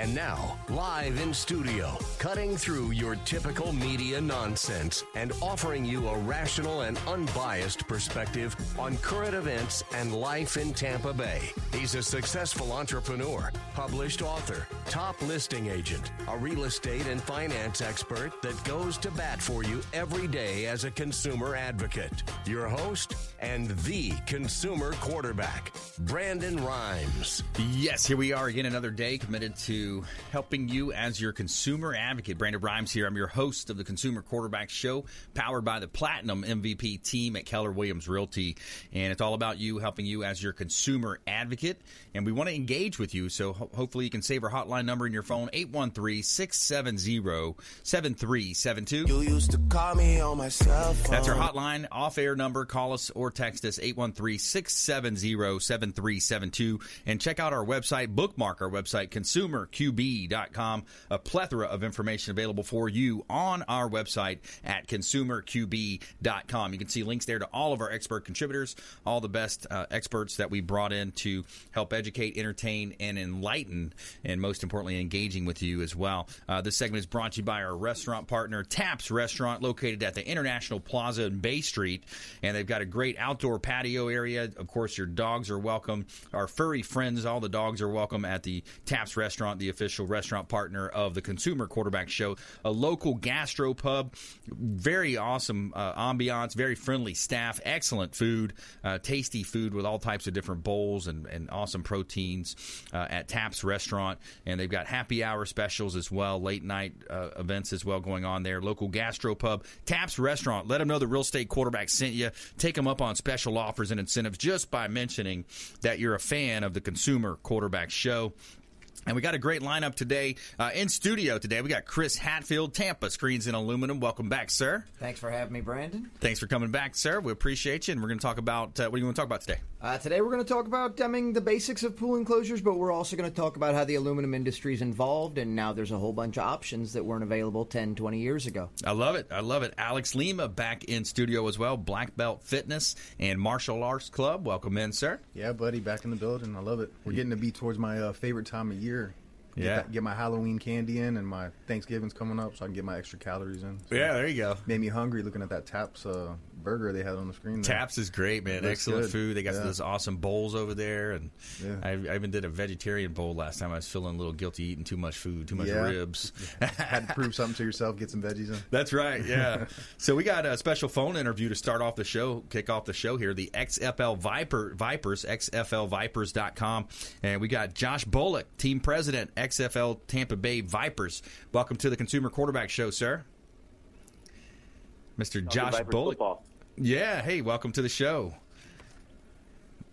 And now, live in studio, cutting through your typical media nonsense and offering you a rational and unbiased perspective on current events and life in Tampa Bay. He's a successful entrepreneur, published author, top listing agent, a real estate and finance expert that goes to bat for you every day as a consumer advocate. Your host and the consumer quarterback, Brandon Rhymes. Yes, here we are again, another day committed to helping you as your consumer advocate. Brandon Rhymes here. I'm your host of the Consumer Quarterback Show, powered by the Platinum MVP team at Keller Williams Realty. And it's all about you, helping you as your consumer advocate. And we want to engage with you. So ho- hopefully you can save our hotline number in your phone, 813 670 7372. You used to call me on my cell phone. That's our hotline, off air number. Call us or text us 813 670 7372. And check out our website, bookmark our website, consumerqb.com. A plethora of information available for you on our website at consumerqb.com. You can see links there to all of our expert contributors, all the best uh, experts that we brought in to help educate, entertain, and enlighten, and most importantly, engaging with you as well. Uh, this segment is brought to you by our restaurant partner, Taps Restaurant, located at the International Plaza in Bay Street. And they've got a great outdoor patio area. Of course, your dogs are welcome. Our furry friends, all the dogs are welcome at the Taps Restaurant, the official restaurant partner of the Consumer Quarterback Show. A local gastro pub, very awesome uh, ambiance, very friendly staff, excellent food, uh, tasty food with all types of different bowls and, and awesome proteins uh, at Taps Restaurant. And they've got happy hour specials as well, late night uh, events as well going on there. Local gastro pub, Taps Restaurant. Let them know the real estate quarterback sent you. Take them up on special offers and incentives just by mentioning that you're a fan of the Consumer Quarterback Show. And we got a great lineup today uh, in studio today. We got Chris Hatfield, Tampa Screens in Aluminum. Welcome back, sir. Thanks for having me, Brandon. Thanks for coming back, sir. We appreciate you. And we're going to talk about uh, what do you want to talk about today? Uh, today we're going to talk about, I mean, the basics of pool enclosures, but we're also going to talk about how the aluminum industry is involved, and now there's a whole bunch of options that weren't available 10, 20 years ago. I love it. I love it. Alex Lima back in studio as well. Black Belt Fitness and Martial Arts Club. Welcome in, sir. Yeah, buddy, back in the building. I love it. We're getting to be towards my uh, favorite time of year. Get Yeah. that- get my Halloween candy in, and my Thanksgiving's coming up, so I can get my extra calories in. So Yeah, there you go. Made me hungry looking at that Taps uh, burger they had on the screen. there. Taps is great, man. Excellent good. food. They got Yeah. those awesome bowls over there, and Yeah. I, I even did a vegetarian bowl last time. I was feeling a little guilty eating too much food, too much Yeah. ribs. Had to prove something to yourself, get some veggies in. That's right. Yeah. so we got a special phone interview to start off the show, kick off the show here. The XFL Viper Vipers, XFLVipers.com. And we got Josh Bullock, team president, XFL Tampa Bay Vipers. Welcome to the Consumer Quarterback Show, sir. Mr. Josh Vipers Bullock. football. Yeah. Hey, welcome to the show.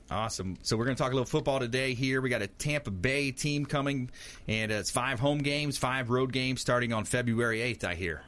Awesome. So we're going to talk a little football today. Here we got a Tampa Bay team coming, and it's five home games, five road games, starting on February eighth. I hear.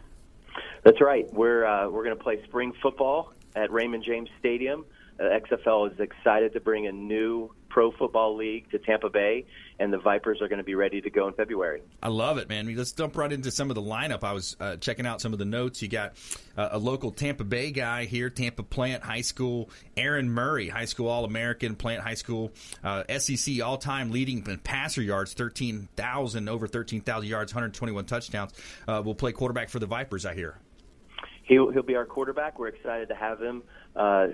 That's right. We're uh, we're going to play spring football at Raymond James Stadium. Uh, XFL is excited to bring a new pro football league to Tampa Bay, and the Vipers are going to be ready to go in February. I love it, man. Let's jump right into some of the lineup. I was uh, checking out some of the notes. You got uh, a local Tampa Bay guy here, Tampa Plant High School, Aaron Murray, high school All American, Plant High School, uh, SEC all time leading in passer yards, 13,000, over 13,000 yards, 121 touchdowns. Uh, will play quarterback for the Vipers, I hear. He'll he'll be our quarterback. We're excited to have him. Uh,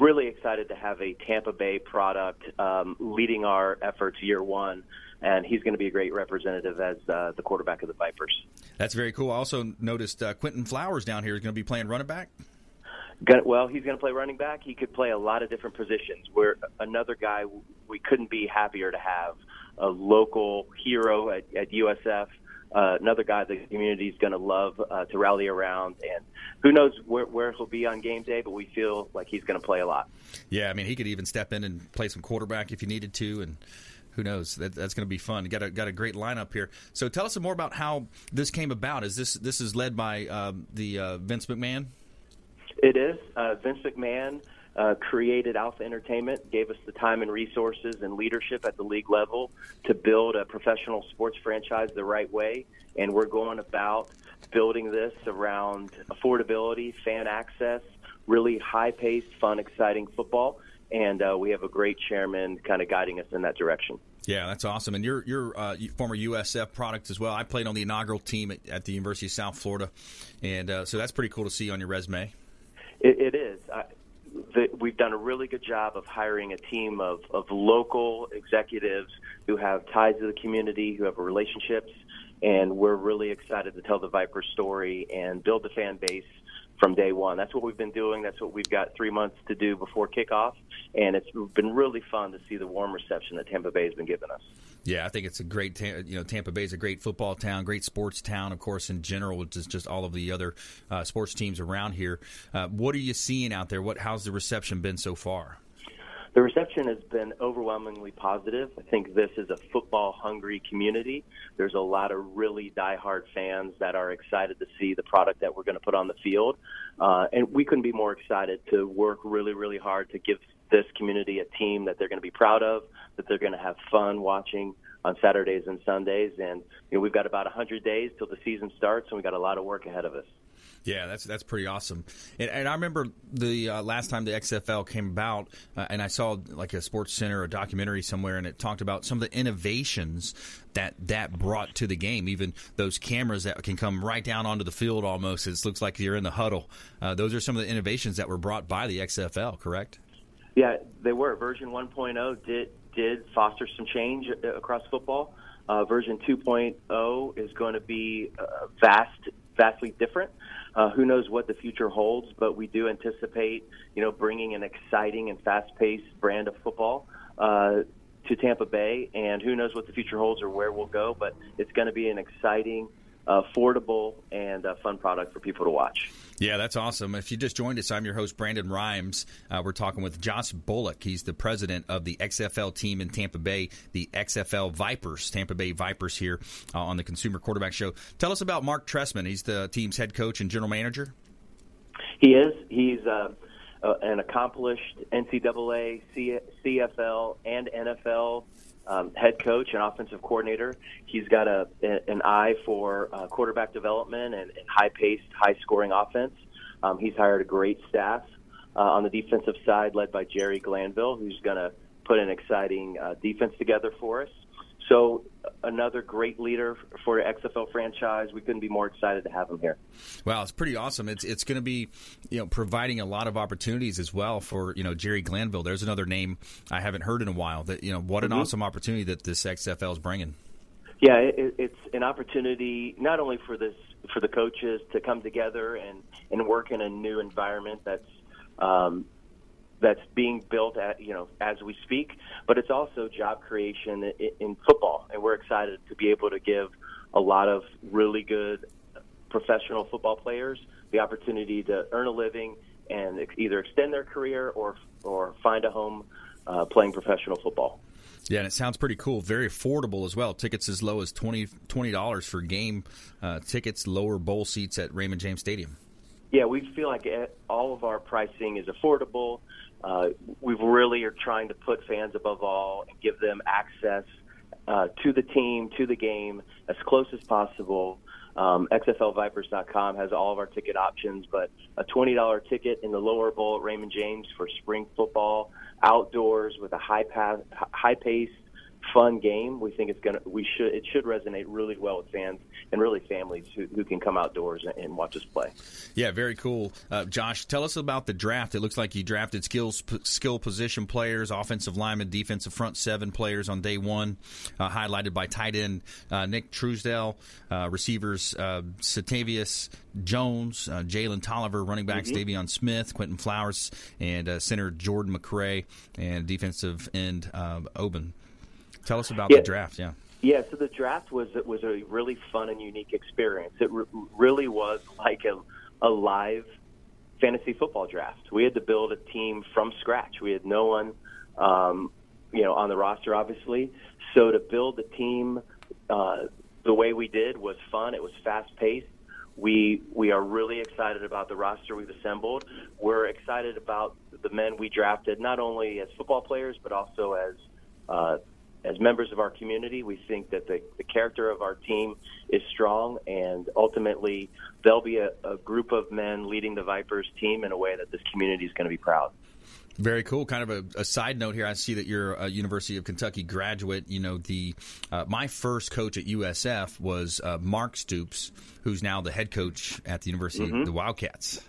really excited to have a Tampa Bay product um, leading our efforts year one, and he's going to be a great representative as uh, the quarterback of the Vipers. That's very cool. I also noticed uh, Quentin Flowers down here is going to be playing running back. Gonna, well, he's going to play running back. He could play a lot of different positions. We're another guy we couldn't be happier to have a local hero at, at USF. Uh, another guy the community is going to love uh, to rally around, and who knows where, where he'll be on game day. But we feel like he's going to play a lot. Yeah, I mean, he could even step in and play some quarterback if you needed to, and who knows? That, that's going to be fun. You got a got a great lineup here. So tell us some more about how this came about. Is this this is led by um, the uh, Vince McMahon? It is. Uh, Vince McMahon uh, created Alpha Entertainment, gave us the time and resources and leadership at the league level to build a professional sports franchise the right way. And we're going about building this around affordability, fan access, really high paced, fun, exciting football. and uh, we have a great chairman kind of guiding us in that direction. Yeah, that's awesome. And you're you're uh, former USF product as well. I played on the inaugural team at, at the University of South Florida, and uh, so that's pretty cool to see on your resume. it, it is. I, the, we've done a really good job of hiring a team of, of local executives who have ties to the community, who have relationships, and we're really excited to tell the Viper story and build the fan base from day one. That's what we've been doing. That's what we've got three months to do before kickoff, and it's been really fun to see the warm reception that Tampa Bay has been giving us. Yeah, I think it's a great. You know, Tampa Bay is a great football town, great sports town, of course, in general, which is just all of the other uh, sports teams around here. Uh, what are you seeing out there? What how's the reception been so far? The reception has been overwhelmingly positive. I think this is a football hungry community. There's a lot of really diehard fans that are excited to see the product that we're going to put on the field. Uh, and we couldn't be more excited to work really, really hard to give this community a team that they're going to be proud of, that they're going to have fun watching on Saturdays and Sundays. And you know, we've got about 100 days till the season starts, and we've got a lot of work ahead of us. Yeah, that's that's pretty awesome. And, and I remember the uh, last time the XFL came about, uh, and I saw like a Sports Center, a documentary somewhere, and it talked about some of the innovations that that brought to the game. Even those cameras that can come right down onto the field, almost it looks like you're in the huddle. Uh, those are some of the innovations that were brought by the XFL. Correct? Yeah, they were. Version 1.0 did did foster some change uh, across football. Uh, version 2.0 is going to be uh, vast, vastly different. Uh, who knows what the future holds, but we do anticipate, you know, bringing an exciting and fast-paced brand of football uh, to Tampa Bay, and who knows what the future holds or where we'll go. But it's going to be an exciting, affordable, and uh, fun product for people to watch. Yeah, that's awesome. If you just joined us, I'm your host, Brandon Rhymes. Uh, we're talking with Josh Bullock. He's the president of the XFL team in Tampa Bay, the XFL Vipers, Tampa Bay Vipers here uh, on the Consumer Quarterback Show. Tell us about Marc Trestman. He's the team's head coach and general manager. He is. He's uh, uh an accomplished NCAA, CFL, and NFL um, head coach and offensive coordinator. He's got a an eye for uh, quarterback development and, and high paced, high scoring offense. Um, he's hired a great staff uh, on the defensive side, led by Jerry Glanville, who's going to put an exciting uh, defense together for us. So another great leader for an XFL franchise. We couldn't be more excited to have him here. Wow, it's pretty awesome. It's it's going to be you know providing a lot of opportunities as well for you know Jerry Glanville. There's another name I haven't heard in a while. That you know what an mm-hmm. awesome opportunity that this XFL is bringing. Yeah, it, it's an opportunity not only for this for the coaches to come together and and work in a new environment that's um, that's being built at you know as we speak, but it's also job creation in, in football, and we're excited to be able to give a lot of really good professional football players the opportunity to earn a living and either extend their career or or find a home uh, playing professional football. Yeah, and it sounds pretty cool. Very affordable as well. Tickets as low as 20 dollars for game uh, tickets, lower bowl seats at Raymond James Stadium. Yeah, we feel like all of our pricing is affordable. Uh, we really are trying to put fans above all and give them access uh, to the team, to the game, as close as possible. Um, XFLVipers.com has all of our ticket options, but a $20 ticket in the lower bowl at Raymond James for spring football, outdoors with a high path, high pace fun game. We think it's gonna we should it should resonate really well with fans and really families who, who can come outdoors and, and watch us play. Yeah, very cool. Uh, Josh, tell us about the draft. It looks like you drafted skills p- skill position players, offensive lineman, defensive front seven players on day one, uh, highlighted by tight end uh, Nick Truesdell, uh, receivers uh, Seantavius Jones, uh, Jalen Tolliver, running backs mm-hmm. De'Veon Smith, Quentin Flowers, and center Jordan McCray, and defensive end Oben. Tell us about yeah. the draft. Yeah. Yeah, so the draft was it was a really fun and unique experience. It re- really was like a, a live fantasy football draft. We had to build a team from scratch. We had no one, um, you know, on the roster, obviously. So to build the team uh, the way we did was fun. It was fast paced. We we are really excited about the roster we've assembled. We're excited about the men we drafted, not only as football players but also as uh, as members of our community, we think that the, the character of our team is strong, and ultimately, there'll be a, a group of men leading the Vipers team in a way that this community is going to be proud. Very cool. Kind of a, a, side note here. I see that you're a University of Kentucky graduate. You know, the uh, my first coach at USF was uh, Mark Stoops, who's now the head coach at the University mm-hmm. of the Wildcats.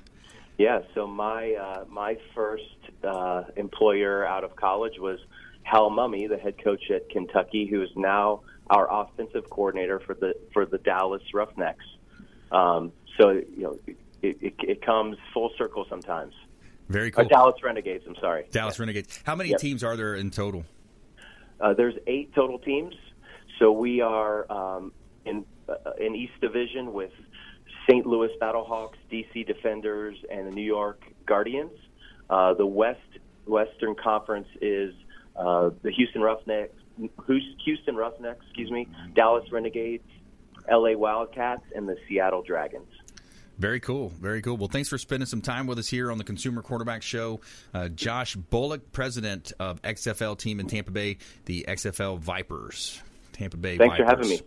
Yeah. So my uh, my first uh, employer out of college was Hal Mumme, the head coach at Kentucky, who is now our offensive coordinator for the for the Dallas Roughnecks. Um, so you know, it, it, it comes full circle sometimes. Very cool. Or Dallas Renegades. I'm sorry. Dallas yeah. Renegades. How many yep. teams are there in total? Uh, there's eight total teams. So we are um, in uh, in East Division with St. Louis Battlehawks, DC Defenders, and the New York Guardians. Uh, the West Western Conference is uh, the Houston Roughnecks, Houston Roughnecks, excuse me, Dallas Renegades, LA Wildcats, and the Seattle Dragons. Very cool. Very cool. Well, thanks for spending some time with us here on the Consumer Quarterback Show. Uh, Josh Bullock, president of XFL team in Tampa Bay, the XFL Vipers. Tampa Bay Thanks Vipers. for having me.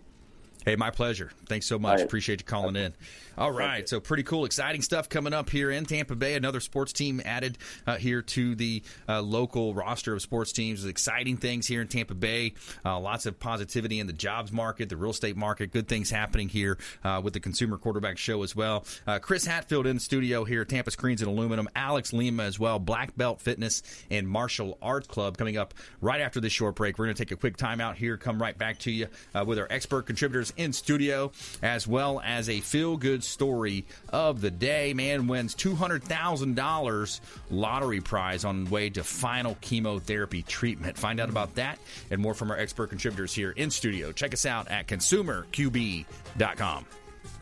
Hey, my pleasure. Thanks so much. Right. Appreciate you calling in. All right, so pretty cool, exciting stuff coming up here in Tampa Bay. Another sports team added uh, here to the uh, local roster of sports teams. Exciting things here in Tampa Bay. Uh, lots of positivity in the jobs market, the real estate market. Good things happening here uh, with the Consumer Quarterback Show as well. Uh, Chris Hatfield in the studio here, Tampa Screens and Aluminum. Alex Lima as well, Black Belt Fitness and Martial Arts Club coming up right after this short break. We're going to take a quick timeout here, come right back to you uh, with our expert contributors in studio, as well as a feel good story of the day. Man wins $200,000 lottery prize on way to final chemotherapy treatment. Find out about that and more from our expert contributors here in studio. Check us out at consumerqb.com.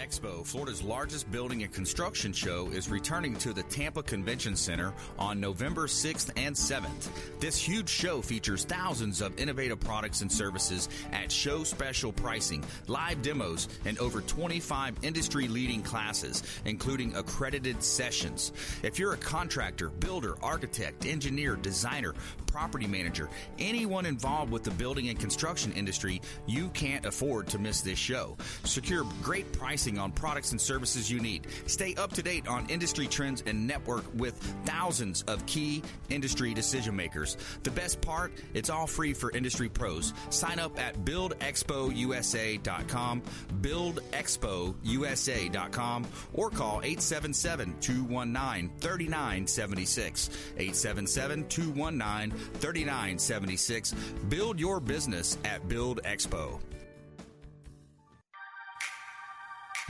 Expo, Florida's largest building and construction show, is returning to the Tampa Convention Center on November 6th and 7th. This huge show features thousands of innovative products and services at show special pricing, live demos, and over 25 industry leading classes, including accredited sessions. If you're a contractor, builder, architect, engineer, designer, property manager, anyone involved with the building and construction industry, you can't afford to miss this show. Secure great pricing on products and services you need. Stay up to date on industry trends and network with thousands of key industry decision makers. The best part, it's all free for industry pros. Sign up at buildexpousa.com, buildexpousa.com, or call 877 219 3976. 877 219 3976. Build your business at Build Expo.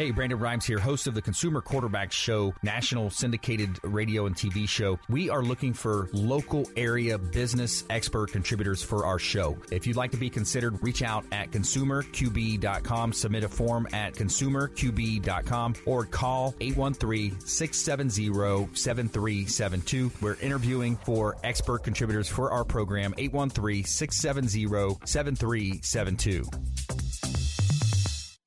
Hey, Brandon Rhymes here, host of the Consumer Quarterback Show, national syndicated radio and TV show. We are looking for local area business expert contributors for our show. If you'd like to be considered, reach out at consumerqb.com, submit a form at consumerqb.com, or call 813-670-7372. We're interviewing for expert contributors for our program, 813-670-7372.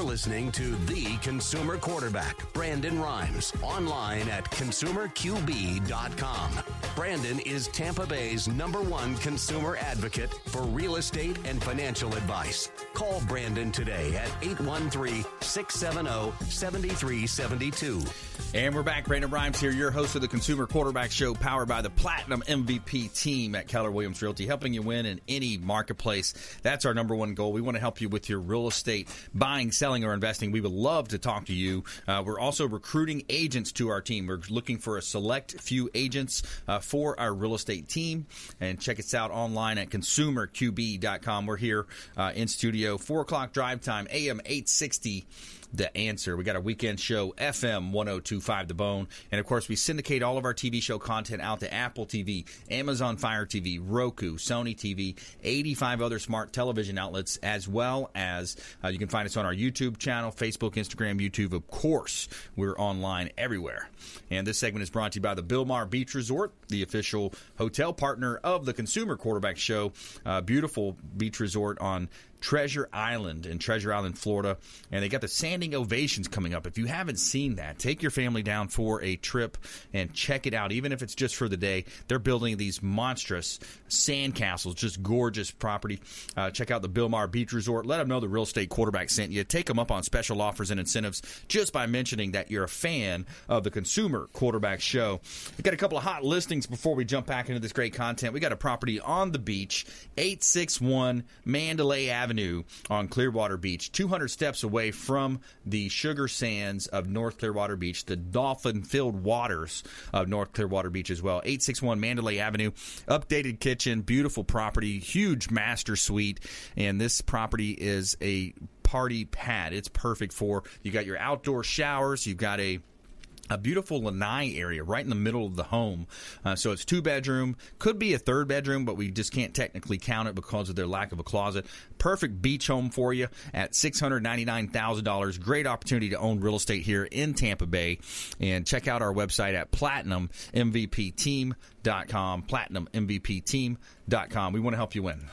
You're listening to The Consumer Quarterback, Brandon Rhymes, online at consumerqb.com. Brandon is Tampa Bay's number one consumer advocate for real estate and financial advice. Call Brandon today at 813 670 7372. And we're back. Brandon Rhymes here, your host of the Consumer Quarterback Show, powered by the Platinum MVP team at Keller Williams Realty, helping you win in any marketplace. That's our number one goal. We want to help you with your real estate buying, selling, or investing. We would love to talk to you. Uh, we're also recruiting agents to our team. We're looking for a select few agents uh, for our real estate team. And check us out online at consumerqb.com. We're here uh, in studio, 4 o'clock drive time, AM 860 the answer. We got a weekend show, FM 1025 The Bone. And of course, we syndicate all of our TV show content out to Apple TV, Amazon Fire TV, Roku, Sony TV, 85 other smart television outlets, as well as uh, you can find us on our YouTube channel, Facebook, Instagram, YouTube. Of course, we're online everywhere. And this segment is brought to you by the Bilmar Beach Resort, the official hotel partner of the Consumer Quarterback Show. Uh, beautiful beach resort on Treasure Island in Treasure Island, Florida. And they got the Sanding Ovations coming up. If you haven't seen that, take your family down for a trip and check it out, even if it's just for the day. They're building these monstrous sand castles, just gorgeous property. Uh, check out the Bilmar Beach Resort. Let them know the real estate quarterback sent you. Take them up on special offers and incentives just by mentioning that you're a fan of the Consumer Quarterback Show. We've got a couple of hot listings before we jump back into this great content. We got a property on the beach, 861 Mandalay Avenue on Clearwater Beach, 200 steps away from the sugar sands of North Clearwater Beach, the dolphin filled waters of North Clearwater Beach as well. 861 Mandalay Avenue, updated kitchen, beautiful property, huge master suite, and this property is a party pad. It's perfect for you got your outdoor showers, you've got a a beautiful lanai area right in the middle of the home. Uh, so it's two bedroom, could be a third bedroom, but we just can't technically count it because of their lack of a closet. Perfect beach home for you at $699,000. Great opportunity to own real estate here in Tampa Bay. And check out our website at platinummvpteam.com. Platinummvpteam.com. We want to help you win.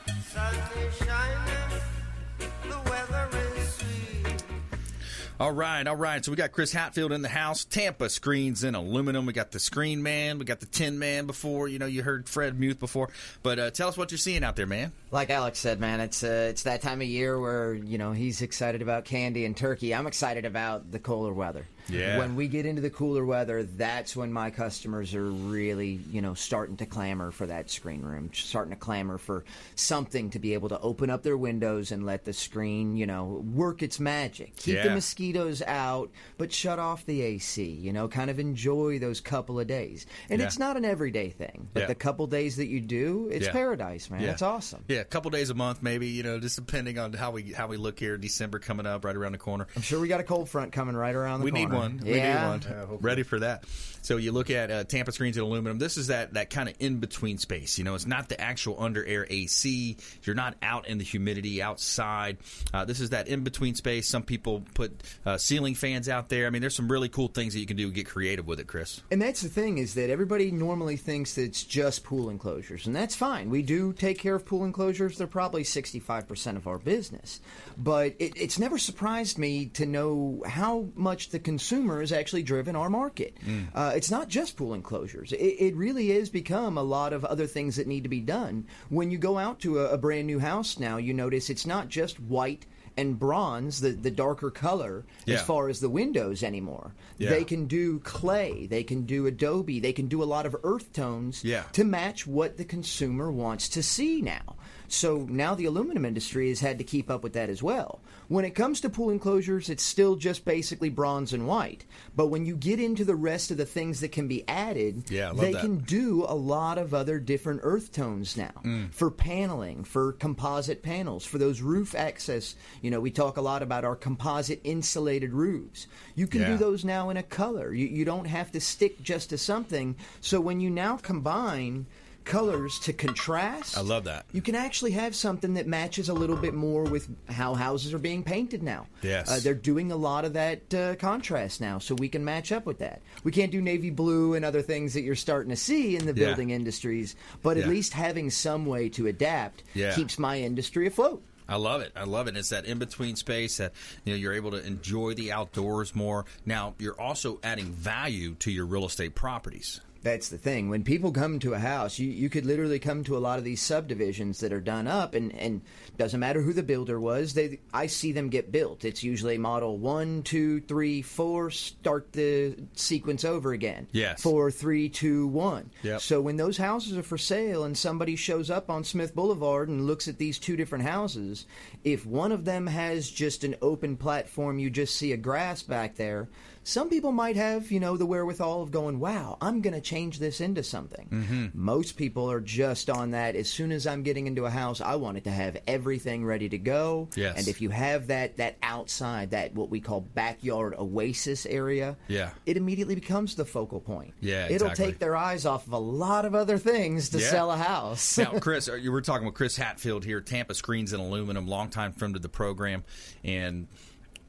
All right, all right. So we got Chris Hatfield in the house. Tampa screens in aluminum. We got the screen man. We got the tin man before. You know, you heard Fred Muth before. But uh, tell us what you're seeing out there, man. Like Alex said, man, it's uh, it's that time of year where you know he's excited about candy and turkey. I'm excited about the colder weather. Yeah. When we get into the cooler weather, that's when my customers are really, you know, starting to clamor for that screen room, starting to clamor for something to be able to open up their windows and let the screen, you know, work its magic. Keep the mosquitoes out, but shut off the AC, you know, kind of enjoy those couple of days. And Yeah. it's not an everyday thing, but Yeah. the couple days that you do, it's Yeah. paradise, man. Yeah. It's awesome. Yeah, a couple days a month, maybe. You know, just depending on how we how we look here. December coming up, right around the corner. I'm sure we got a cold front coming right around the We corner. Need one. We need Yeah. one. Ready for that. So you look at uh, Tampa screens and aluminum. This is that that kind of in between space. You know, it's not the actual under air AC. You're not out in the humidity outside. Uh, this is that in between space. Some people put uh, ceiling fans out there. I mean, there's some really cool things that you can do. And get creative with it, Chris. And that's the thing is that everybody normally thinks that it's just pool enclosures, and that's fine. We do take care of pool enclosures. They're probably 65% of our business. But it, it's never surprised me to know how much the consumer has actually driven our market. Uh, it's not just pool enclosures. It, it really has become a lot of other things that need to be done. When you go out to a, a brand new house now, you notice it's not just white and bronze, the, the darker color, Yeah. as far as the windows anymore. Yeah. They can do clay, they can do adobe, they can do a lot of earth tones Yeah. to match what the consumer wants to see now. So now the aluminum industry has had to keep up with that as well. When it comes to pool enclosures, it's still just basically bronze and white. But when you get into the rest of the things that can be added, Yeah, they that. can do a lot of other different earth tones now Mm. for paneling, for composite panels, for those roof access. You know, we talk a lot about our composite insulated roofs. You can Yeah. do those now in a color. You, you don't have to stick just to something. So when you now combine colors to contrast, I love that. you can actually have something that matches a little bit more with how houses are being painted now. Yes. Uh, they're doing a lot of that uh, contrast now, so we can match up with that. We can't do navy blue and other things that you're starting to see in the Yeah. building industries, but at least having some way to adapt Yeah. keeps my industry afloat. I love it. I love it. It's that in between space that you know you're able to enjoy the outdoors more. Now you're also adding value to your real estate properties. That's the thing. When people come to a house, you, you could literally come to a lot of these subdivisions that are done up, and, and doesn't matter who the builder was. They I see them get built. It's usually model one, two, three, four. Start the sequence over again. Yes. Four, three, two, one. Yep. So when those houses are for sale, and somebody shows up on Smith Boulevard and looks at these two different houses, if one of them has just an open platform, you just see a grass back there. Some people might have, you know, the wherewithal of going, "Wow, I'm going to change this into something." Mm-hmm. Most people are just on that. As soon as I'm getting into a house, I want it to have everything ready to go. Yes. And if you have that that outside, that what we call backyard oasis area, Yeah. it immediately becomes the focal point. Yeah, it'll exactly. take their eyes off of a lot of other things to Yeah. sell a house. now, Chris, uh, you were talking with Chris Hatfield here, Tampa Screens and Aluminum, longtime friend of the program, and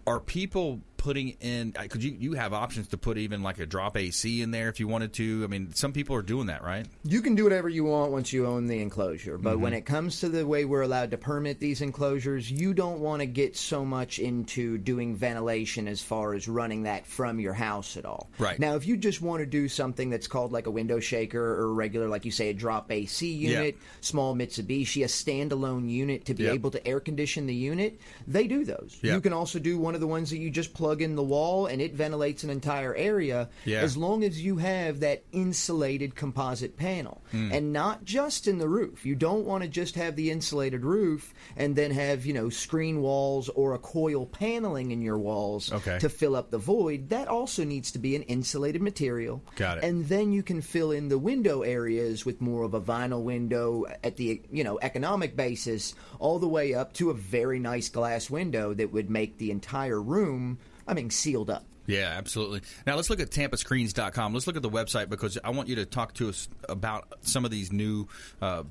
are people putting in? Could you you have options to put even like a drop AC in there if you wanted to? I mean, some people are doing that, right? You can do whatever you want once you own the enclosure, but Mm-hmm. when it comes to the way we're allowed to permit these enclosures, you don't want to get so much into doing ventilation as far as running that from your house at all. Right. Now, if you just want to do something that's called like a window shaker or regular, like you say, a drop AC unit, small Mitsubishi, a standalone unit to be Yep. able to air condition the unit, they do those. Yep. You can also do one of the ones that you just plug in the wall and it ventilates an entire area Yeah. as long as you have that insulated composite panel Hmm. and not just in the roof you don't want to just have the insulated roof and then have you know screen walls or a coil paneling in your walls Okay. to fill up the void that also needs to be an insulated material Got it. and then you can fill in the window areas with more of a vinyl window at the you know economic basis all the way up to a very nice glass window that would make the entire room i mean sealed up Yeah, absolutely. Now let's look at tampascreens.com. Let's look at the website because I want you to talk to us about some of these new uh,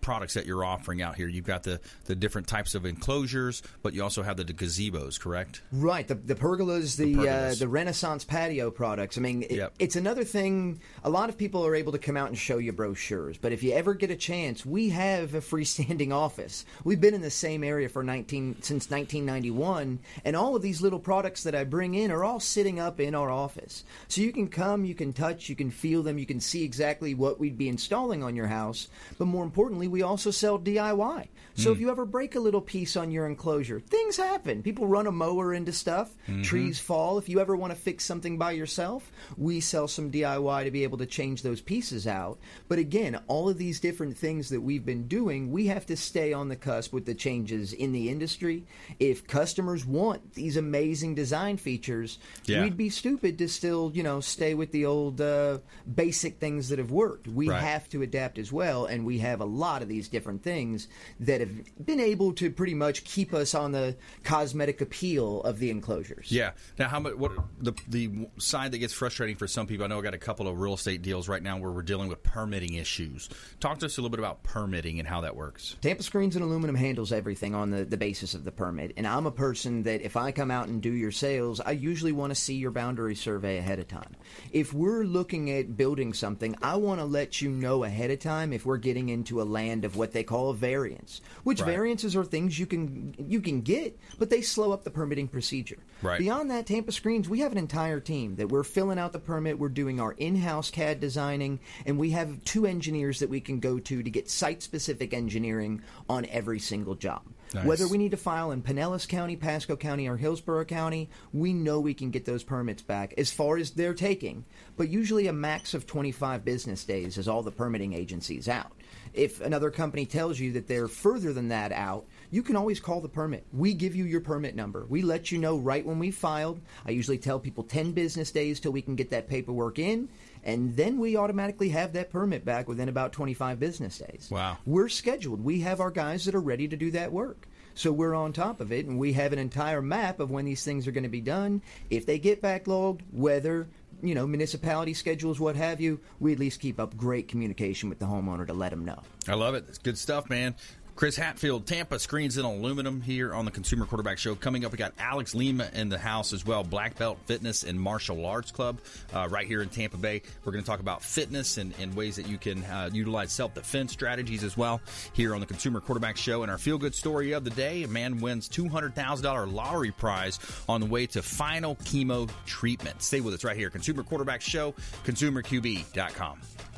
products that you're offering out here. You've got the, the different types of enclosures, but you also have the, gazebos, correct? Right, the, the pergolas, the the, pergolas. uh, the Renaissance patio products. I mean, it, Yep. it's another thing. A lot of people are able to come out and show you brochures, but if you ever get a chance, we have a freestanding office. We've been in the same area for 19 since 1991, and all of these little products that I bring in are all sitting up in our office. So you can come, you can touch, you can feel them, you can see exactly what we'd be installing on your house. But more importantly, we also sell DIY. So if you ever break a little piece on your enclosure, things happen. People run a mower into stuff, trees fall. If you ever want to fix something by yourself, we sell some DIY to be able to change those pieces out. But again, all of these different things that we've been doing, we have to stay on the cusp with the changes in the industry. If customers want these amazing design features, Yeah. we'd be stupid to still, you know, stay with the old uh, basic things that have worked. We Right. have to adapt as well, and we have a lot of these different things that have been able to pretty much keep us on the cosmetic appeal of the enclosures. Yeah. Now, how much? What the the side that gets frustrating for some people? I know I got a couple of real estate deals right now where we're dealing with permitting issues. Talk to us a little bit about permitting and how that works. Tampa Screens and Aluminum handles everything on the, the basis of the permit. And I'm a person that if I come out and do your sales, I usually want to see your boundary survey ahead of time. If we're looking at building something, I want to let you know ahead of time if we're getting into a land of what they call a variance. Which Right. variances are things you can you can get, but they slow up the permitting procedure. Right. Beyond that, Tampa Screens, we have an entire team that we're filling out the permit, we're doing our in-house CAD designing, and we have two engineers that we can go to to get site-specific engineering on every single job. Nice. Whether we need to file in Pinellas County, Pasco County, or Hillsborough County, we know we can get those permits back as far as they're taking, but usually a max of 25 business days is all the permitting agencies out. If another company tells you that they're further than that out, you can always call the permit. We give you your permit number. We let you know right when we filed. I usually tell people 10 business days till we can get that paperwork in, and then we automatically have that permit back within about 25 business days. Wow. We're scheduled. We have our guys that are ready to do that work. So we're on top of it, and we have an entire map of when these things are going to be done. If they get backlogged, whether you know municipality schedules, what have you, we at least keep up great communication with the homeowner to let them know. I love it. It's good stuff, man. Chris Hatfield, Tampa screens in aluminum here on the Consumer Quarterback Show. Coming up, we got Alex Lima in the house as well. Black Belt Fitness and Martial Arts Club uh, right here in Tampa Bay. We're going to talk about fitness and, and ways that you can uh, utilize self defense strategies as well here on the Consumer Quarterback Show. And our feel good story of the day: a man wins two hundred thousand dollar lottery prize on the way to final chemo treatment. Stay with us right here, Consumer Quarterback Show, ConsumerQB.com.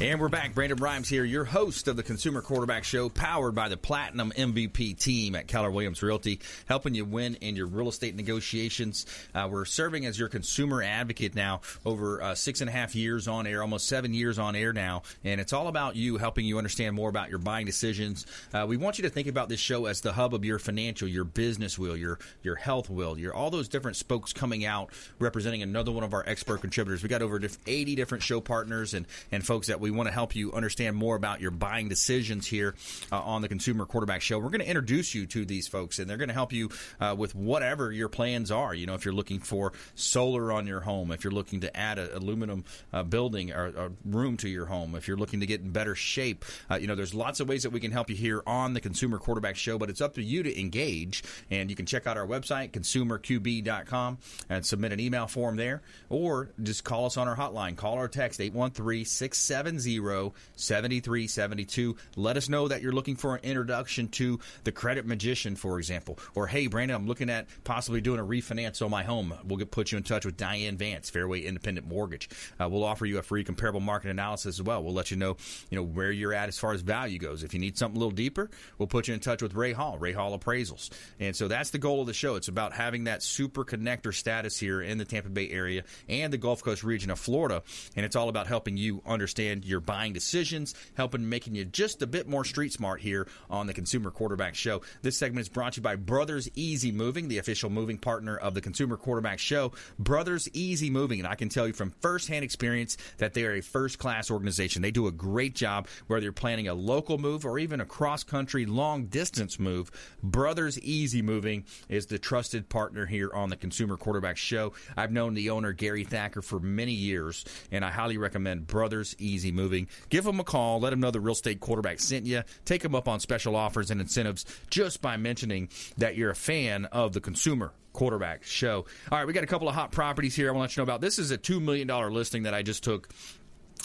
And we're back. Brandon Rhymes here, your host of the Consumer Quarterback Show, powered by the Platinum MVP team at Keller Williams Realty, helping you win in your real estate negotiations. Uh, we're serving as your consumer advocate now over uh, six and a half years on air, almost seven years on air now. And it's all about you, helping you understand more about your buying decisions. Uh, we want you to think about this show as the hub of your financial, your business wheel, your, your health wheel, your all those different spokes coming out, representing another one of our expert contributors. We got over 80 different show partners and, and folks that we want to help you understand more about your buying decisions here uh, on the Consumer Quarterback Show. We're going to introduce you to these folks, and they're going to help you uh, with whatever your plans are. You know, if you're looking for solar on your home, if you're looking to add an aluminum uh, building or a room to your home, if you're looking to get in better shape, uh, you know, there's lots of ways that we can help you here on the Consumer Quarterback Show, but it's up to you to engage. And you can check out our website, consumerqb.com, and submit an email form there, or just call us on our hotline. Call or text 813 670 7372. Let us know that you're looking for an introduction to the credit magician, for example. Or, hey, Brandon, I'm looking at possibly doing a refinance on my home. We'll get, put you in touch with Diane Vance, Fairway Independent Mortgage. Uh, we'll offer you a free comparable market analysis as well. We'll let you know, you know, where you're at as far as value goes. If you need something a little deeper, we'll put you in touch with Ray Hall, Ray Hall Appraisals. And so that's the goal of the show. It's about having that super connector status here in the Tampa Bay area and the Gulf Coast region of Florida. And it's all about helping you understand your buying decisions, helping making you just a bit more street smart here on the Consumer Quarterback Show. This segment is brought to you by Brothers Easy Moving, the official moving partner of the Consumer Quarterback Show. Brothers Easy Moving, and I can tell you from firsthand experience that they are a first class organization. They do a great job whether you're planning a local move or even a cross country long distance move. Brothers Easy Moving is the trusted partner here on the Consumer Quarterback Show. I've known the owner Gary Thacker for many years, and I highly recommend Brothers Easy Moving. Give them a call. Let them know the real estate quarterback sent you. Take them up on special offers and incentives just by mentioning that you're a fan of the consumer quarterback show. All right, we got a couple of hot properties here I want to let you know about. This is a $2 million listing that I just took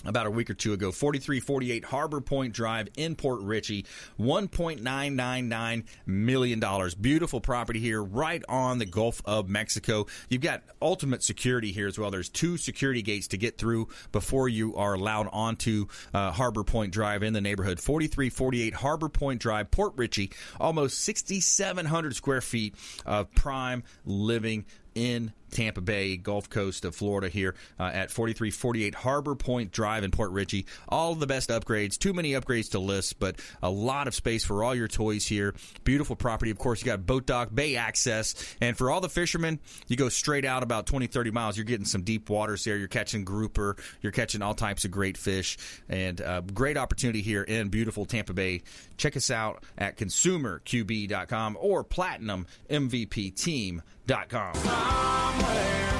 about a week or two ago. 4348 Harbor Point Drive in Port Richey. $1.999 million. Beautiful property here right on the Gulf of Mexico. You've got ultimate security here as well. There's two security gates to get through before you are allowed onto uh, Harbor Point Drive in the neighborhood. 4348 Harbor Point Drive, Port Richey. Almost 6,700 square feet of prime living in Tampa Bay, Gulf Coast of Florida here uh, at 4348 Harbor Point Drive in Port Richey. All the best upgrades. Too many upgrades to list, but a lot of space for all your toys here. Beautiful property. Of course, you got boat dock, bay access. And for all the fishermen, you go straight out about 20, 30 miles. You're getting some deep waters there. You're catching grouper. You're catching all types of great fish. And uh, great opportunity here in beautiful Tampa Bay. Check us out at consumerqb.com or platinummvpteam.com. Somewhere,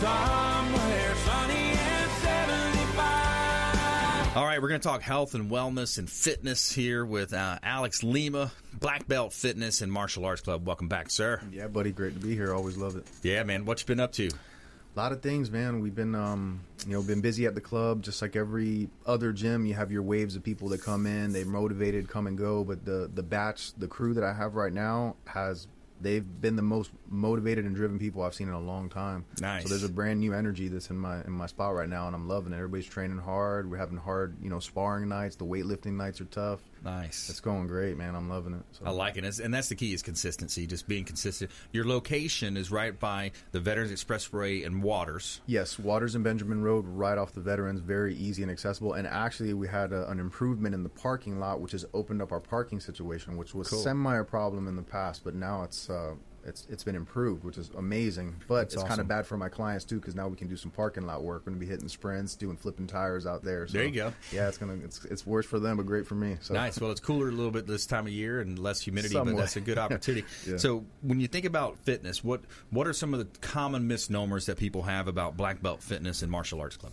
somewhere sunny and 75. All right, we're going to talk health and wellness and fitness here with uh, Alex Lima, Black Belt Fitness and Martial Arts Club. Welcome back, sir. Yeah, buddy, great to be here. Always love it. Yeah, man. What you been up to? A lot of things, man. We've been, um, you know, been busy at the club, just like every other gym. You have your waves of people that come in, they're motivated, come and go. But the the batch, the crew that I have right now has they've been the most motivated and driven people I've seen in a long time. Nice. So there's a brand new energy that's in my in my spot right now, and I'm loving it. Everybody's training hard. We're having hard, you know, sparring nights. The weightlifting nights are tough. Nice. It's going great, man. I'm loving it. So. I like it, and that's the key is consistency. Just being consistent. Your location is right by the Veterans Expressway and Waters. Yes, Waters and Benjamin Road, right off the Veterans, very easy and accessible. And actually, we had a, an improvement in the parking lot, which has opened up our parking situation, which was Cool. semi a problem in the past, but now it's uh, it's it's been improved, which is amazing. But That's it's kind of bad for my clients too, because now we can do some parking lot work. We're gonna be hitting sprints, doing flipping tires out there. So, There you go. Yeah, it's gonna it's it's worse for them, but great for me. So Nice. Well, it's cooler a little bit this time of year and less humidity, but that's a good opportunity. Yeah. So, when you think about fitness, what what are some of the common misnomers that people have about black belt fitness and martial arts club?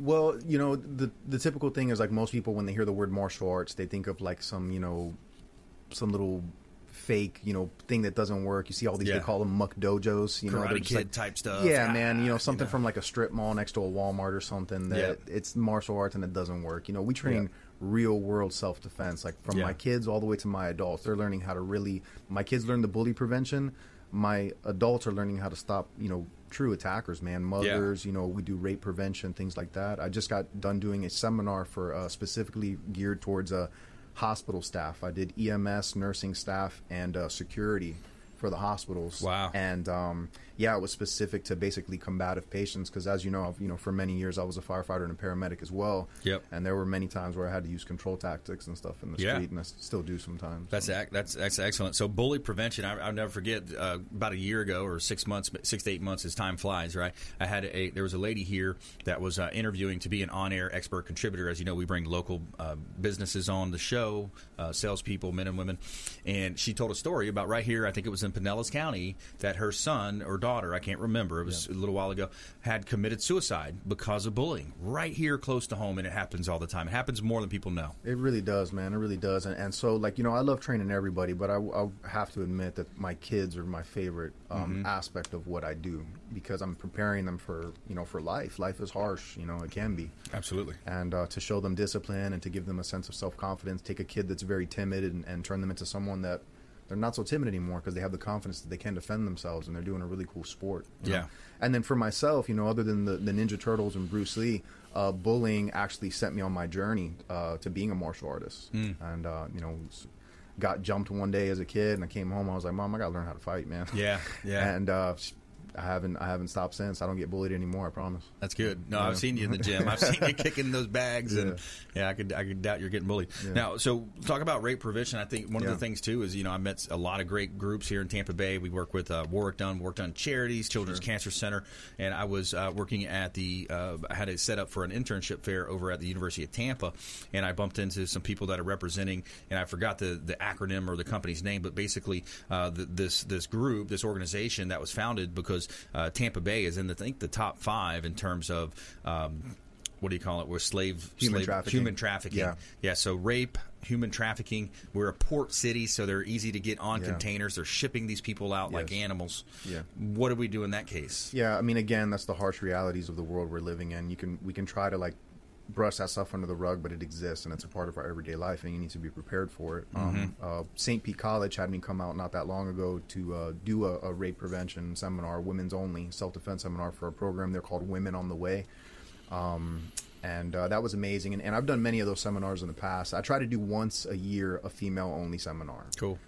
Well, you know, the the typical thing is like most people when they hear the word martial arts, they think of like some, you know, some little fake, you know, thing that doesn't work. You see all these Yeah. they call them McDojos, you know, Karate they're just Kid like- type stuff. Yeah, Ah, man, you know, you something know. from like a strip mall next to a Walmart or something that it's martial arts and it doesn't work. You know, we train Yeah. real world self defense, like from Yeah. my kids all the way to my adults. They're learning how to really. My kids learn the bully prevention. My adults are learning how to stop, you know, true attackers, man, muggers. You know, we do rape prevention, things like that. I just got done doing a seminar for uh, specifically geared towards uh, hospital staff. I did EMS, nursing staff, and uh, security for the hospitals. Wow. And um, yeah, it was specific to basically combative patients because, as you know, I've, you know, for many years I was a firefighter and a paramedic as well. Yep. And there were many times where I had to use control tactics and stuff in the Yeah. street, and I still do sometimes. That's ac- that's that's excellent. So bully prevention. I, I'll never forget. Uh, about a year ago, or six months, six to eight months, as time flies. Right. I had a there was a lady here that was uh, interviewing to be an on-air expert contributor. As you know, we bring local uh, businesses on the show, uh, salespeople, men and women, and she told a story about right here. I think it was in Pinellas County that her son or daughter, I can't remember. It was a little while ago, had committed suicide because of bullying. Right here, close to home, and it happens all the time. It happens more than people know. It really does, man. It really does. And, and so, like, you know, I love training everybody, but I, I have to admit that my kids are my favorite um, Mm-hmm. aspect of what I do because I'm preparing them for, you know, for life. Life is harsh, you know, it can be. Absolutely. And uh, to show them discipline and to give them a sense of self confidence, take a kid that's very timid and, and turn them into someone that they're not so timid anymore because they have the confidence that they can defend themselves and they're doing a really cool sport. you know? Yeah. And then for myself, you know, other than the, the Ninja Turtles and Bruce Lee, uh, bullying actually sent me on my journey uh, to being a martial artist. Hmm. And, uh, you know, got jumped one day as a kid and I came home. I was like, Mom, I got to learn how to fight, man. Yeah, yeah. And uh, I haven't I haven't stopped since. I don't get bullied anymore. I promise. That's good. No, Yeah. I've seen you in the gym. I've seen you kicking those bags, and yeah, I could I could doubt you're getting bullied. Now, so talk about rape prevention. I think one of the things too is you know I met a lot of great groups here in Tampa Bay. We work with uh, Warrick Dunn, Warrick Dunn Charities, Children's Cancer Center, and I was uh, working at the uh, I had it set up for an internship fair over at the University of Tampa, and I bumped into some people that are representing, and I forgot the the acronym or the company's name, but basically uh, the, this this group, this organization that was founded because uh, Tampa Bay is in the I think the top five in terms of um, what do you call it? We're slave Human slave, trafficking. Human trafficking. Yeah. yeah. So rape, human trafficking. We're a port city, so they're easy to get on Yeah. containers. They're shipping these people out like animals. Yeah. What do we do in that case? Yeah, I mean, again, that's the harsh realities of the world we're living in. You can we can try to like brush that stuff under the rug, but it exists and it's a part of our everyday life, and you need to be prepared for it. Um, uh, St. Pete College had me come out not that long ago to uh, do a, a rape prevention seminar, women's only self defense seminar for a program they're called Women on the Way. Um, and uh, that was amazing. And, and I've done many of those seminars in the past. I try to do once a year a female only seminar. Cool.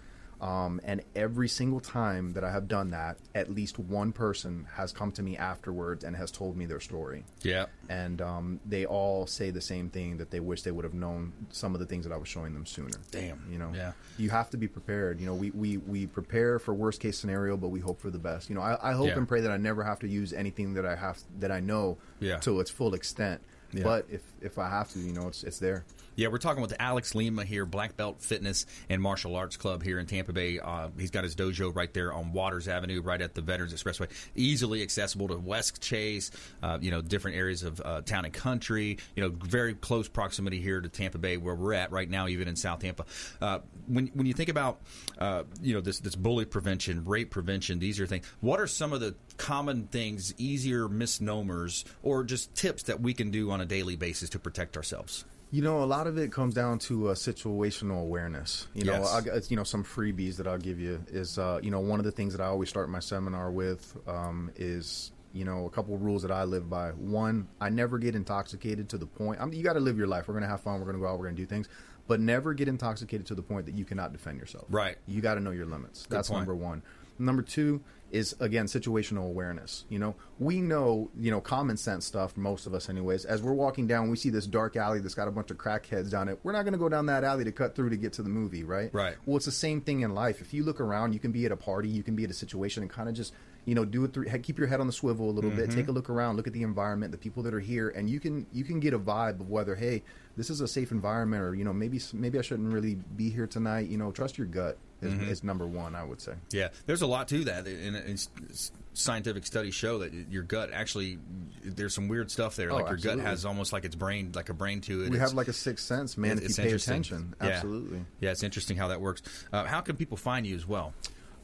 Um, and every single time that I have done that, at least one person has come to me afterwards and has told me their story. Yeah. And um, they all say the same thing that they wish they would have known some of the things that I was showing them sooner. Damn. You know, Yeah. you have to be prepared. You know, we, we, we prepare for worst case scenario, but we hope for the best. You know, I, I hope Yeah. and pray that I never have to use anything that I have that I know Yeah. to its full extent. Yeah. But if if I have to, you know, it's it's there. Yeah, we're talking with Alex Lima here, Black Belt Fitness and Martial Arts Club here in Tampa Bay. Uh, he's got his dojo right there on Waters Avenue, right at the Veterans Expressway. Easily accessible to Westchase, uh, you know, different areas of uh, town and country. You know, very close proximity here to Tampa Bay, where we're at right now, even in South Tampa. Uh, when when you think about, uh, you know, this this bully prevention, rape prevention, these are things. What are some of the common things, easier misnomers, or just tips that we can do on a daily basis to protect ourselves? You know, a lot of it comes down to uh, situational awareness. You know, Yes. I, got- you know, some freebies that I'll give you is, uh, you know, one of the things that I always start my seminar with um, is, you know, a couple of rules that I live by. One, I never get intoxicated to the point. I mean, you got to live your life. We're going to have fun. We're going to go out. We're going to do things, but never get intoxicated to the point that you cannot defend yourself. Right. You got to know your limits. That's point. number one. Number two is again situational awareness. You know, we know you know common sense stuff. Most of us, anyways. As we're walking down, we see this dark alley that's got a bunch of crackheads down it. We're not going to go down that alley to cut through to get to the movie, right? Right. Well, it's the same thing in life. If you look around, you can be at a party, you can be at a situation, and kind of just you know do it through. Keep your head on the swivel a little bit. Mm-hmm. Take a look around, look at the environment, the people that are here, and you can you can get a vibe of whether hey, this is a safe environment, or you know maybe maybe I shouldn't really be here tonight. You know, trust your gut is, is number one. I would say. Yeah, there's a lot to that, and, and s- s- scientific studies show that your gut actually there's some weird stuff there. Oh, like your absolutely. gut has almost like its brain, like a brain to it. We It's- have like a sixth sense, man. it- if it's you pay attention, Yeah. absolutely. Yeah, it's interesting how that works. Uh, how can people find you as well?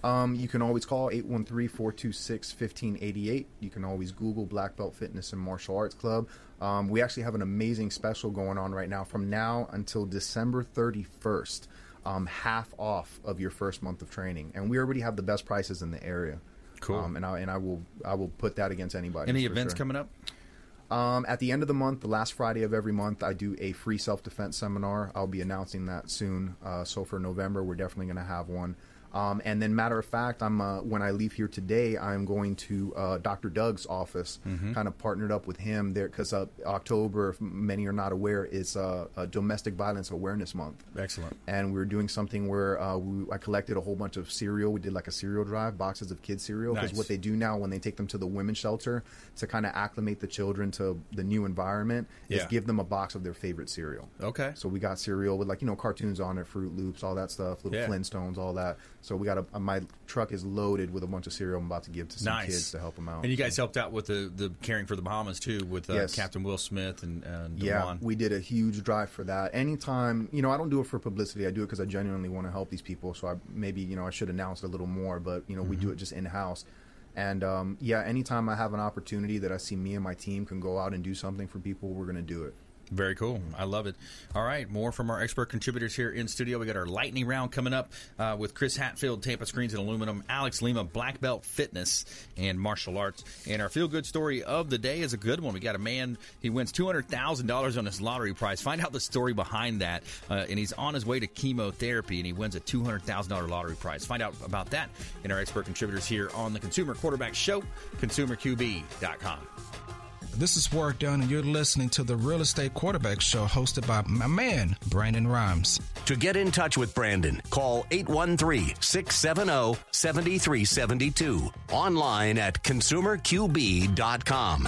Um, you can always call 813-426-1588. You can always Google Black Belt Fitness and Martial Arts Club. Um, we actually have an amazing special going on right now from now until December 31st. Um, half off of your first month of training, and we already have the best prices in the area. Cool. Um, and I and I will I will put that against anybody. Any events sure. coming up? Um, at the end of the month, the last Friday of every month, I do a free self defense seminar. I'll be announcing that soon. Uh, so for November, we're definitely going to have one. Um, and then, matter of fact, I'm uh, when I leave here today, I'm going to uh, Dr. Doug's office. Kind of partnered up with him there because uh, October, if many are not aware, is uh, a Domestic Violence Awareness Month Excellent. and we were doing something where uh, we, I collected a whole bunch of cereal. We did like a cereal drive, boxes of kids cereal. Because Nice. what they do now when they take them to the women's shelter to kind of acclimate the children to the new environment is give them a box of their favorite cereal. Okay. So we got cereal with like you know cartoons on it, Froot Loops, all that stuff, little Yeah. Flintstones, all that. So we got a, a my truck is loaded with a bunch of cereal. I'm about to give to some nice kids to help them out. And you guys helped out with the, the caring for the Bahamas too, with uh, Yes. Captain Will Smith and, and Yeah, we did a huge drive for that. Anytime, you know, I don't do it for publicity. I do it because I genuinely want to help these people. So I maybe, you know, I should announce it a little more, but you know, we do it just in house. And um, yeah, anytime I have an opportunity that I see me and my team can go out and do something for people, we're going to do it. Very cool. I love it. All right, more from our expert contributors here in studio. We got our lightning round coming up uh, with Chris Hatfield, Tampa Screens and Aluminum, Alex Lima, Black Belt Fitness and Martial Arts. And our feel good story of the day is a good one. We got a man, he wins $200,000 on his lottery prize. Find out the story behind that. Uh, and he's on his way to chemotherapy and he wins a $200,000 lottery prize. Find out about that in our expert contributors here on the Consumer Quarterback Show, consumerqb.com. This is Warrick Dunn, and you're listening to the Real Estate Quarterback Show hosted by my man, Brandon Rhyms. To get in touch with Brandon, call 813 670 7372. Online at consumerqb.com.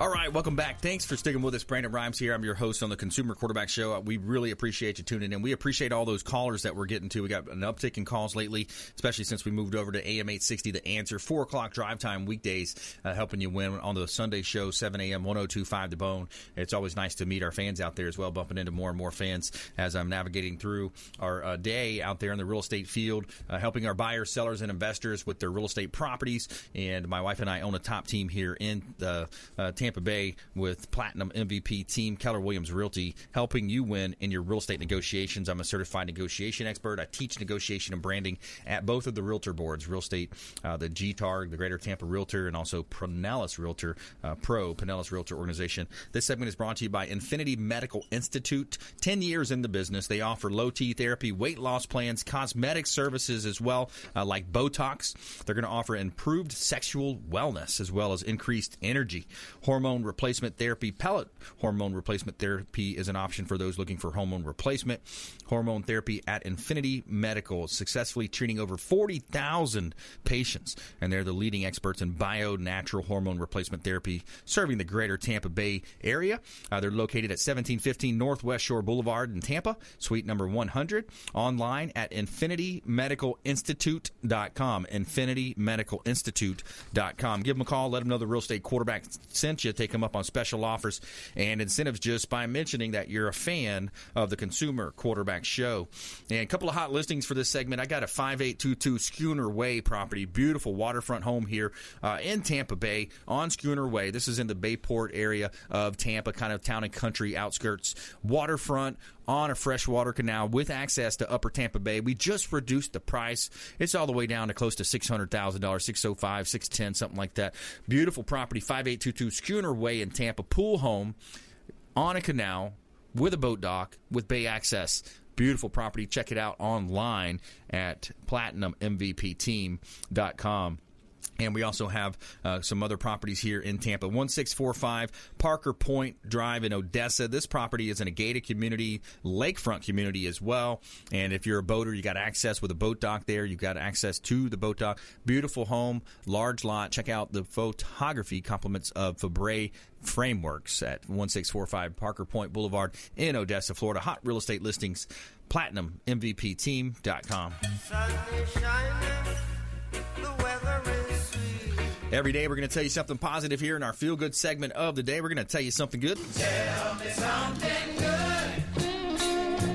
All right, welcome back. Thanks for sticking with us. Brandon Rhyms here. I'm your host on the Consumer Quarterback Show. Uh, We really appreciate you tuning in. We appreciate all those callers that we're getting to. We got an uptick in calls lately, especially since we moved over to AM 860 The Answer, 4 o'clock drive time weekdays, uh, helping you win on the Sunday show, 7 a.m., 1025 The Bone. It's always nice to meet our fans out there as well, bumping into more and more fans as I'm navigating through our uh, day out there in the real estate field, uh, helping our buyers, sellers, and investors with their real estate properties. And my wife and I own a top team here in the uh, Tampa Bay with Platinum MVP team Keller Williams Realty, helping you win in your real estate negotiations. I'm a certified negotiation expert. I teach negotiation and branding at both of the realtor boards, real estate, uh, the GTARG, the Greater Tampa Realtor, and also Pinellas Realtor uh, Pro, Pinellas Realtor Organization. This segment is brought to you by Infinity Medical Institute. 10 years in the business. They offer low T therapy, weight loss plans, cosmetic services as well, uh, like Botox. They're going to offer improved sexual wellness as well as increased energy. Hormone replacement therapy, pellet hormone replacement therapy is an option for those looking for hormone replacement. Hormone therapy at Infinity Medical, successfully treating over 40,000 patients. And they're the leading experts in bio natural hormone replacement therapy, serving the greater Tampa Bay area. Uh, they're located at 1715 Northwest Shore Boulevard in Tampa, suite number 100. Online at infinitymedicalinstitute.com. Infinitymedicalinstitute.com. Give them a call. Let them know the real estate quarterback sent you. Take them up on special offers and incentives just by mentioning that you're a fan of the Consumer Quarterback Show. And a couple of hot listings for this segment. I got a 5822 Schooner Way property. Beautiful waterfront home here uh, in Tampa Bay on Schooner Way. This is in the Bayport area of Tampa, kind of town and country outskirts. Waterfront on a freshwater canal with access to Upper Tampa Bay. We just reduced the price. It's all the way down to close to $600,000, 605, 610, something like that. Beautiful property, 5822 Schooner Way in Tampa. Pool home on a canal with a boat dock with bay access. Beautiful property. Check it out online at platinummvpteam.com. And we also have uh, some other properties here in Tampa. 1645 Parker Point Drive in Odessa. This property is in a gated community, lakefront community as well. And if you're a boater, you got access with a boat dock there. You've got access to the boat dock. Beautiful home, large lot. Check out the photography compliments of Fabre Frameworks at 1645 Parker Point Boulevard in Odessa, Florida. Hot real estate listings, platinummvpteam.com. Every day, we're going to tell you something positive here in our feel good segment of the day. We're going to tell you something good. Tell me something good.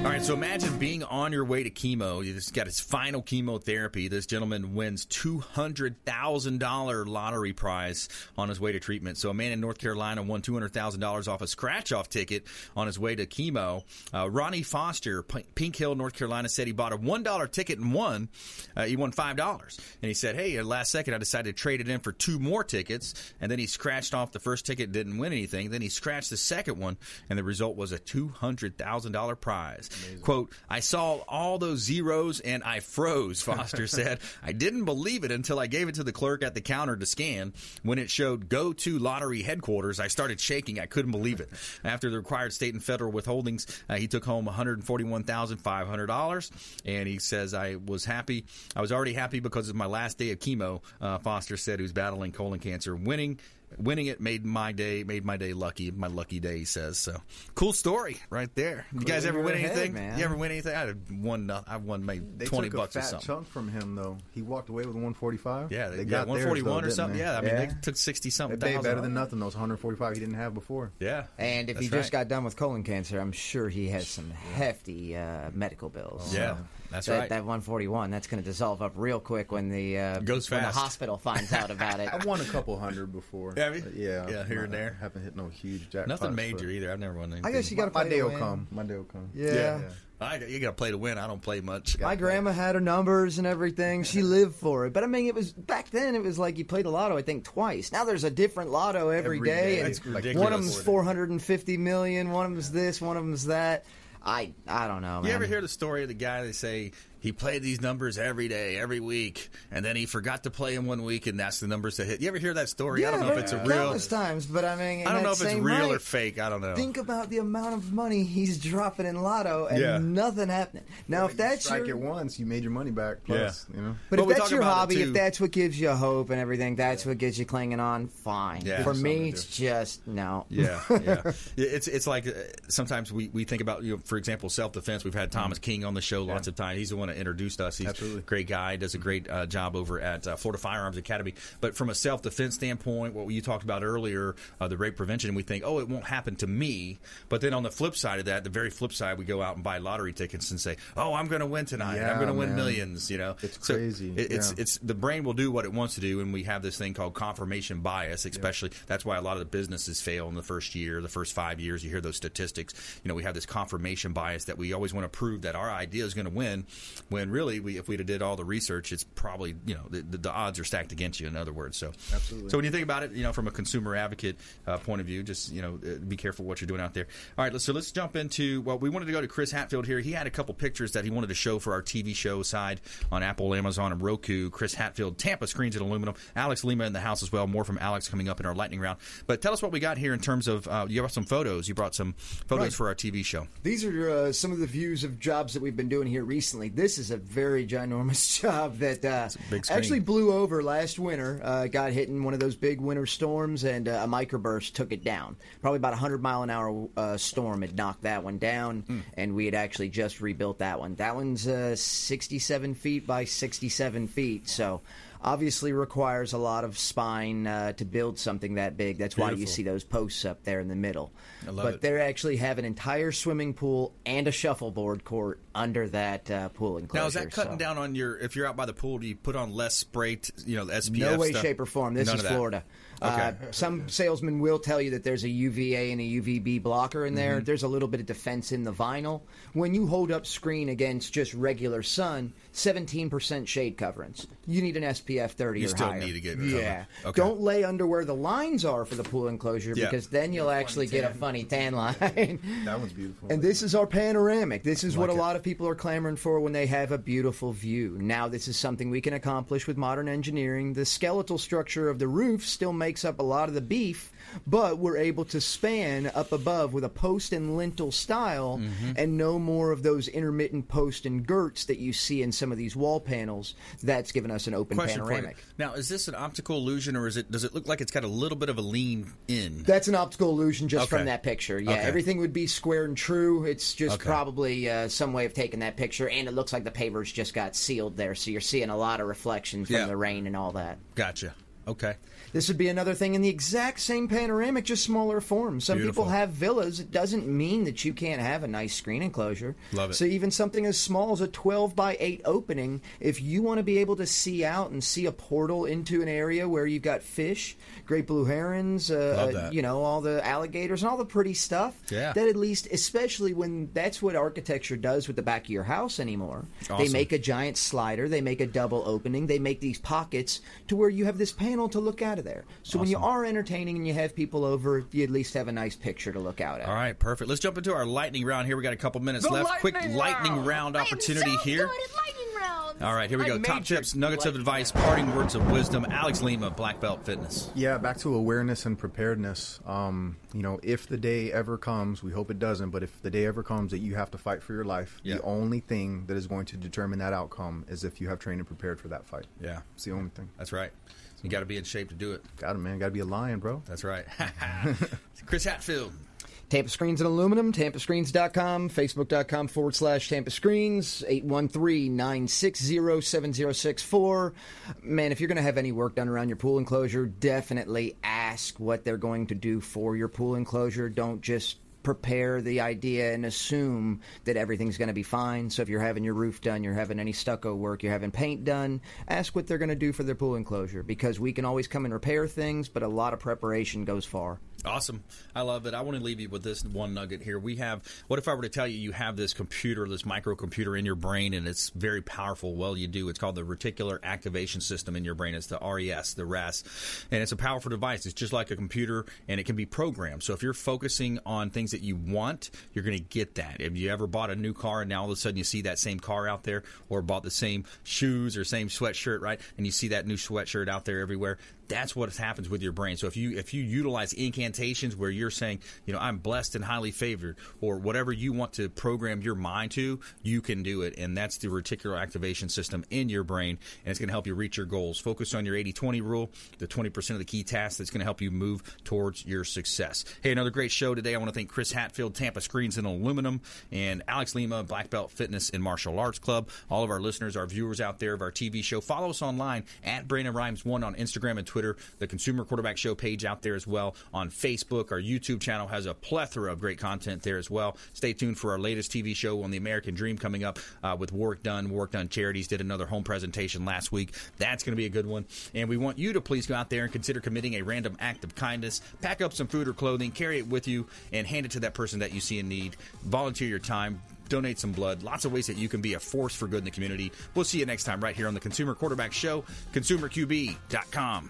All right, so imagine being on your way to chemo. You just got his final chemotherapy. This gentleman wins $200,000 lottery prize on his way to treatment. So a man in North Carolina won $200,000 off a scratch off ticket on his way to chemo. Uh, Ronnie Foster, P- Pink Hill, North Carolina, said he bought a $1 ticket and won. Uh, he won $5. And he said, hey, at last second, I decided to trade it in for two more tickets. And then he scratched off the first ticket, didn't win anything. Then he scratched the second one, and the result was a $200,000 prize. Quote, I saw all those zeros and I froze, Foster said. I didn't believe it until I gave it to the clerk at the counter to scan. When it showed go to lottery headquarters, I started shaking. I couldn't believe it. After the required state and federal withholdings, uh, he took home $141,500. And he says, I was happy. I was already happy because of my last day of chemo, uh, Foster said, who's battling colon cancer. Winning winning it made my day made my day lucky my lucky day he says so cool story right there you guys ever win ahead, anything man. you ever win anything i had won no- i won maybe They 20 took bucks a or fat something chunk from him though. He walked away with 145. yeah they, they yeah, got theirs, 141 though, or something they? yeah i mean they took 60 something They paid better than nothing. Those 145 he didn't have before. yeah And if That's he just right. got done with colon cancer, I'm sure he has some hefty uh, medical bills. Yeah, that's that, right. That 141, that's going to dissolve up real quick when the uh, Goes when the hospital finds out about it. I've won a couple hundred before. Have you? Yeah, Yeah, here and I there. Haven't hit no huge jackpots. nothing major either i've never won anything I guess you got to My play day to will win. come. My day will come. Yeah. I, you gotta play to win i don't play much My grandma had her numbers and everything. She lived for it. But I mean, it was back then. It was like you played a lotto. I think twice. Now there's a different lotto every Every day. day. and That's one ridiculous. of them's 450 million. One of them's this. One of them's that. I I don't know. Man. You ever hear the story of the guy they say he played these numbers every day, every week, and then he forgot to play them one week, and that's the numbers that hit. You ever hear that story? I don't know if it's a real. countless times, but I mean, I don't know if it's same real or fake. I don't know. Think about the amount of money he's dropping in lotto and Yeah. nothing happening. Now, if that's strike your, it once, you made your money back. Plus, you know. But Well, we if that's your hobby, if that's what gives you hope and everything, that's what gets you clinging on. Fine. Yeah. For me, it's just no. Yeah, yeah. Yeah, It's it's like uh, sometimes we, we think about you know, for example, self defense. We've had Thomas King on the show lots of times. He's the one that introduced us. He's Absolutely. a great guy. Does a great uh, job over at uh, Florida Firearms Academy. But from a self defense standpoint, what you talked about earlier, uh, the rape prevention, we think, oh, it won't happen to me. But then on the flip side of that, the very flip side, we go out and buy lottery tickets and say, oh, I'm going to win tonight. I'm going to win millions. You know, It's So crazy. it- it's Yeah. it's the brain will do what it wants to do, and we have this thing called confirmation bias. Especially that's why a lot of the businesses fail in the first year, the first five years. You hear those statistics. You know, we have this confirmation bias that we always want to prove that our idea is going to win, when really, we, if we'd have did all the research, it's probably you know the, the, odds are stacked against you. In other words, so Absolutely. So when you think about it, you know, from a consumer advocate uh, point of view, just you know, uh, be careful what you're doing out there. All right, so let's jump into well, we wanted to go to Chris Hatfield here. He had a couple pictures that he wanted to show for our TV show side on Apple, Amazon, and Roku. Chris Hatfield, Tampa screens and aluminum. Alex Lima in the house as well. More from Alex coming up in our lightning round. But tell us what we got here in terms of uh, you brought some photos. You brought some photos Right. for our TV show. These are uh, some of the views of jobs that we've been doing here recently. This is a very ginormous job that uh, actually blew over last winter. Uh, got hit in one of those big winter storms, and uh, a microburst took it down. Probably about a 100 mile an hour uh, storm had knocked that one down, Hmm. and we had actually just rebuilt that one. That one's uh, 67 feet by 67 feet, so. Obviously, requires a lot of spine uh, to build something that big. That's why you see those posts up there in the middle. I love but it. they actually have an entire swimming pool and a shuffleboard court under that uh, pool enclosure. Now is that cutting so- down on your? If you're out by the pool, do you put on less spray? T- you know, the SPF. No way, stuff? shape, or form. This None is Florida. that. Florida. Uh, Okay. some salesmen will tell you that there's a UVA and a UVB blocker in Mm-hmm. there. There's a little bit of defense in the vinyl. When you hold up screen against just regular sun, 17% shade coverage. You need an SPF 30 You or still higher. need to get Yeah. Okay. Don't lay under where the lines are for the pool enclosure Yeah. because then you'll actually get a funny tan line. That one's beautiful. And this is our panoramic. This is what a it. lot of people are clamoring for when they have a beautiful view. Now, this is something we can accomplish with modern engineering. The skeletal structure of the roof still makes up a lot of the beef, but we're able to span up above with a post and lintel style Mm-hmm. and no more of those intermittent post and girts that you see in some of these wall panels. That's given us an open Question panoramic. Now, is this an optical illusion, or is it? Does it look like it's got a little bit of a lean in? That's an optical illusion just Okay. from that picture. Yeah, Okay. everything would be square and true. It's just Okay. probably uh, some way of taking that picture, and it looks like the pavers just got sealed there, so you're seeing a lot of reflection from Yeah. the rain and all that. Gotcha. Okay. This would be another thing in the exact same panoramic, just smaller form. Some Beautiful. people have villas. It doesn't mean that you can't have a nice screen enclosure. Love it. So even something as small as a 12 by 8 opening, if you want to be able to see out and see a portal into an area where you've got fish, great blue herons, uh, uh, you know, all the alligators and all the pretty stuff. Yeah. That at least, especially when that's what architecture does with the back of your house anymore. They make a giant slider, they make a double opening, they make these pockets to where you have this panel to look of there. So when you are entertaining and you have people over, you at least have a nice picture to look out at. All right. Perfect. Let's jump into our lightning round here. We got a couple minutes left. Quick lightning round opportunity here. All right. Here we go. Top tips, nuggets of advice, parting words of wisdom. Alex Lima, Black Belt Fitness. Yeah, back to awareness and preparedness. Um, you know, if the day ever comes, we hope it doesn't, but if the day ever comes that you have to fight for your life, Yeah. the only thing that is going to determine that outcome is if you have trained and prepared for that fight. Yeah. It's the only thing. That's right. You got to be in shape to do it. Got it, man. Got to be a lion, bro. That's right. Chris Hatfield. Tampa Screens and Aluminum, tampascreens.com, facebook.com forward slash Tampa Screens, 813-960-7064. Man, if you're going to have any work done around your pool enclosure, definitely ask what they're going to do for your pool enclosure. Don't just prepare the idea and assume that everything's going to be fine. So if you're having your roof done, you're having any stucco work, you're having paint done, ask what they're going to do for their pool enclosure because we can always come and repair things, but a lot of preparation goes far. Awesome. I love it. I want to leave you with this one nugget here. We have, what if I were to tell you you have this computer, this microcomputer in your brain, and it's very powerful? Well, you do. It's called the Reticular Activation System in your brain. It's the RES, the RAS. And it's a powerful device. It's just like a computer, and it can be programmed. So if you're focusing on things that you want, you're going to get that. If you ever bought a new car and now all of a sudden you see that same car out there, or bought the same shoes or same sweatshirt, right? And you see that new sweatshirt out there everywhere, that's what happens with your brain. So if you if you utilize incantations where you're saying, you know, I'm blessed and highly favored, or whatever you want to program your mind to, you can do it. And that's the reticular activation system in your brain, and it's going to help you reach your goals. Focus on your 80-20 rule, the 20% of the key tasks that's going to help you move towards your success. Hey, another great show today. I want to thank Chris Hatfield, Tampa Screens and Aluminum, and Alex Lima, Black Belt Fitness and Martial Arts Club. All of our listeners, our viewers out there of our TV show, follow us online at Brandon Rhyms One on Instagram and Twitter. The Consumer Quarterback Show page out there as well on Facebook. Our YouTube channel has a plethora of great content there as well. Stay tuned for our latest TV show on the American Dream coming up uh, with Warrick Dunn. Warrick Dunn Charities did another home presentation last week. That's going to be a good one. And we want you to please go out there and consider committing a random act of kindness. Pack up some food or clothing, carry it with you, and hand it to that person that you see in need. Volunteer your time donate some blood. Lots of ways that you can be a force for good in the community. We'll see you next time right here on the Consumer Quarterback Show, consumerqb.com.